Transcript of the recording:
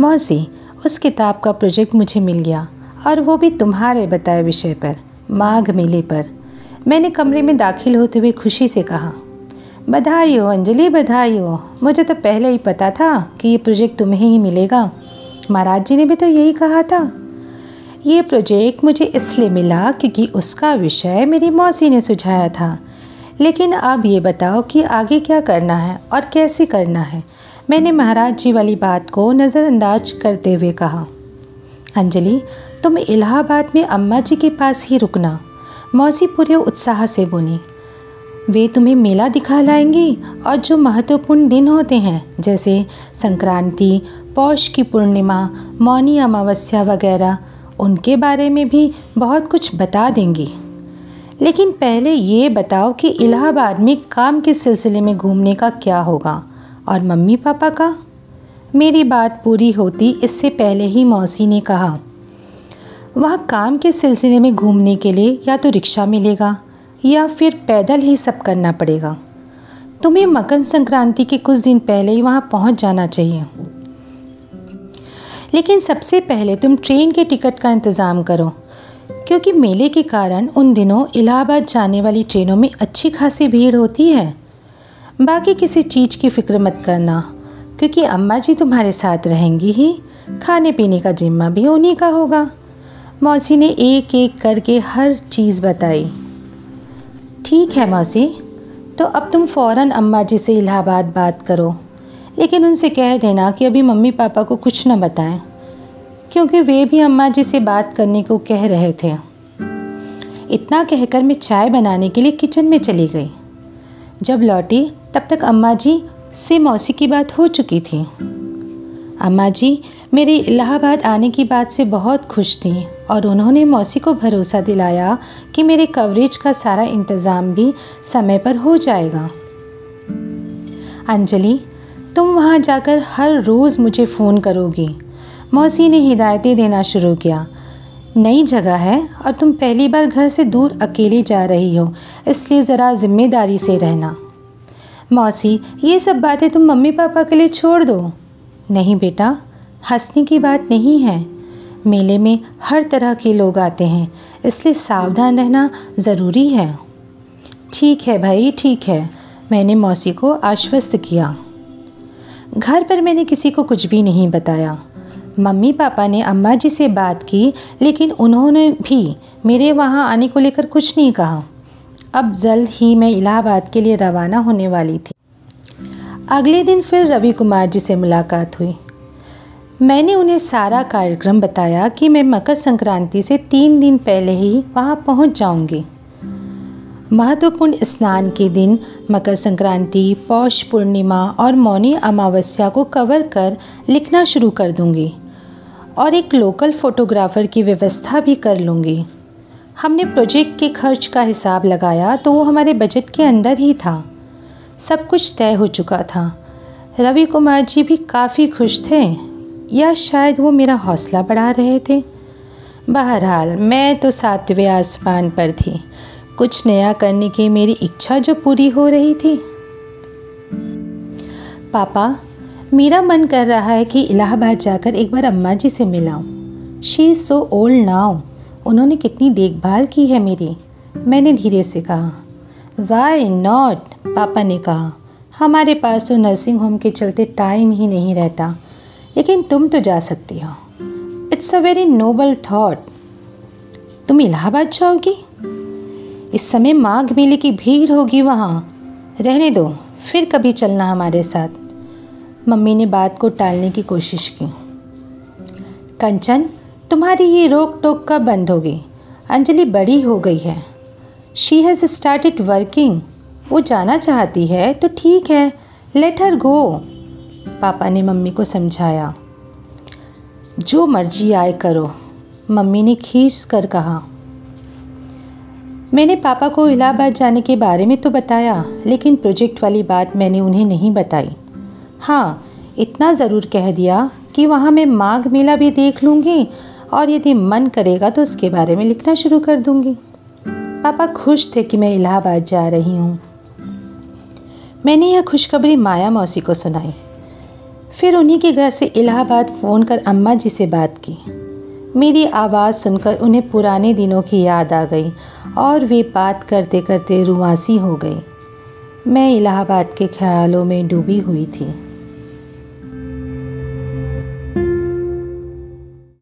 मौसी, उस किताब का प्रोजेक्ट मुझे मिल गया और वो भी तुम्हारे बताए विषय पर, माघ मेले पर। मैंने कमरे में दाखिल होते हुए खुशी से कहा बधाई हो अंजलि बधाई हो मुझे तो पहले ही पता था कि ये प्रोजेक्ट तुम्हें ही मिलेगा। महाराज जी ने भी तो यही कहा था। ये प्रोजेक्ट मुझे इसलिए मिला क्योंकि उसका विषय मेरी मौसी ने सुझाया था। लेकिन अब ये बताओ कि आगे क्या करना है और कैसे करना है। मैंने महाराज जी वाली बात को नज़रअंदाज करते हुए कहा, अंजलि, तुम इलाहाबाद में अम्मा जी के पास ही रुकना। मौसी पूरे उत्साह से बोली, वे तुम्हें मेला दिखा लाएँगी और जो महत्वपूर्ण दिन होते हैं, जैसे संक्रांति, पौष की पूर्णिमा, मौनी अमावस्या वगैरह, उनके बारे में भी बहुत कुछ बता देंगी। लेकिन पहले ये बताओ कि इलाहाबाद में काम के सिलसिले में घूमने का क्या होगा। और मम्मी पापा का? मेरी बात पूरी होती इससे पहले ही मौसी ने कहा, वहाँ काम के सिलसिले में घूमने के लिए या तो रिक्शा मिलेगा या फिर पैदल ही सब करना पड़ेगा। तुम्हें मकर संक्रांति के कुछ दिन पहले ही वहाँ पहुँच जाना चाहिए। लेकिन सबसे पहले तुम ट्रेन के टिकट का इंतज़ाम करो, क्योंकि मेले के कारण उन दिनों इलाहाबाद जाने वाली ट्रेनों में अच्छी खासी भीड़ होती है। बाकी किसी चीज़ की फ़िक्र मत करना, क्योंकि अम्मा जी तुम्हारे साथ रहेंगी ही। खाने पीने का जिम्मा भी उन्हीं का होगा। मौसी ने एक एक करके हर चीज़ बताई। ठीक है मौसी तो अब तुम फ़ौरन अम्मा जी से इलाहाबाद बात करो, लेकिन उनसे कह देना कि अभी मम्मी पापा को कुछ न बताएँ, क्योंकि वे भी अम्मा जी से बात करने को कह रहे थे। इतना कहकर मैं चाय बनाने के लिए किचन में चली गई। जब लौटी तब तक अम्मा जी से मौसी की बात हो चुकी थी। अम्मा जी मेरे इलाहाबाद आने की बात से बहुत खुश थी और उन्होंने मौसी को भरोसा दिलाया कि मेरे कवरेज का सारा इंतज़ाम भी समय पर हो जाएगा। अंजलि, तुम वहाँ जाकर हर रोज़ मुझे फ़ोन करोगी। मौसी ने हिदायतें देना शुरू किया। नई जगह है और तुम पहली बार घर से दूर अकेली जा रही हो, इसलिए ज़रा ज़िम्मेदारी से रहना। मौसी, ये सब बातें तुम मम्मी पापा के लिए छोड़ दो। नहीं बेटा, हंसने की बात नहीं है। मेले में हर तरह के लोग आते हैं, इसलिए सावधान रहना ज़रूरी है। ठीक है भाई, ठीक है, मैंने मौसी को आश्वस्त किया। घर पर मैंने किसी को कुछ भी नहीं बताया। मम्मी पापा ने अम्मा जी से बात की, लेकिन उन्होंने भी मेरे वहाँ आने को लेकर कुछ नहीं कहा। अब जल्द ही मैं इलाहाबाद के लिए रवाना होने वाली थी। अगले दिन फिर रवि कुमार जी से मुलाकात हुई। मैंने उन्हें सारा कार्यक्रम बताया कि मैं मकर संक्रांति से तीन दिन पहले ही वहाँ पहुँच जाऊँगी। महत्वपूर्ण स्नान के दिन मकर संक्रांति, पौष पूर्णिमा और मौनी अमावस्या को कवर कर लिखना शुरू कर दूँगी और एक लोकल फ़ोटोग्राफ़र की व्यवस्था भी कर लूँगी। हमने प्रोजेक्ट के खर्च का हिसाब लगाया तो वो हमारे बजट के अंदर ही था। सब कुछ तय हो चुका था। रवि कुमार जी भी काफ़ी खुश थे, या शायद वो मेरा हौसला बढ़ा रहे थे। बहरहाल, मैं तो सातवें आसमान पर थी। कुछ नया करने की मेरी इच्छा जो पूरी हो रही थी। पापा, मेरा मन कर रहा है कि इलाहाबाद जाकर एक बार अम्मा जी से मिलाऊं। She is so old now उन्होंने कितनी देखभाल की है मेरी। मैंने धीरे से कहा वाई नॉट पापा ने कहा, हमारे पास तो नर्सिंग होम के चलते टाइम ही नहीं रहता, लेकिन तुम तो जा सकती हो। It's a very noble thought तुम इलाहाबाद जाओगी? इस समय माघ मेले की भीड़ होगी वहाँ। रहने दो, फिर कभी चलना हमारे साथ। मम्मी ने बात को टालने की कोशिश की। कंचन तुम्हारी ये रोक टोक कब बंद होगी? अंजलि बड़ी हो गई है। शी हैज़ स्टार्टेड वर्किंग वो जाना चाहती है तो ठीक है। लेट हर गो पापा ने मम्मी को समझाया। जो मर्ज़ी आए करो। मम्मी ने खींच कर कहा। मैंने पापा को इलाहाबाद जाने के बारे में तो बताया, लेकिन प्रोजेक्ट वाली बात मैंने उन्हें नहीं बताई। हाँ इतना ज़रूर कह दिया कि वहाँ मैं माघ मेला भी देख लूँगी और यदि मन करेगा तो उसके बारे में लिखना शुरू कर दूँगी। पापा खुश थे कि मैं इलाहाबाद जा रही हूँ। मैंने यह खुशखबरी माया मौसी को सुनाई। फिर उन्हीं के घर से इलाहाबाद फ़ोन कर अम्मा जी से बात की। मेरी आवाज़ सुनकर उन्हें पुराने दिनों की याद आ गई और वे बात करते करते रुआसी हो गई। मैं इलाहाबाद के ख्यालों में डूबी हुई थी।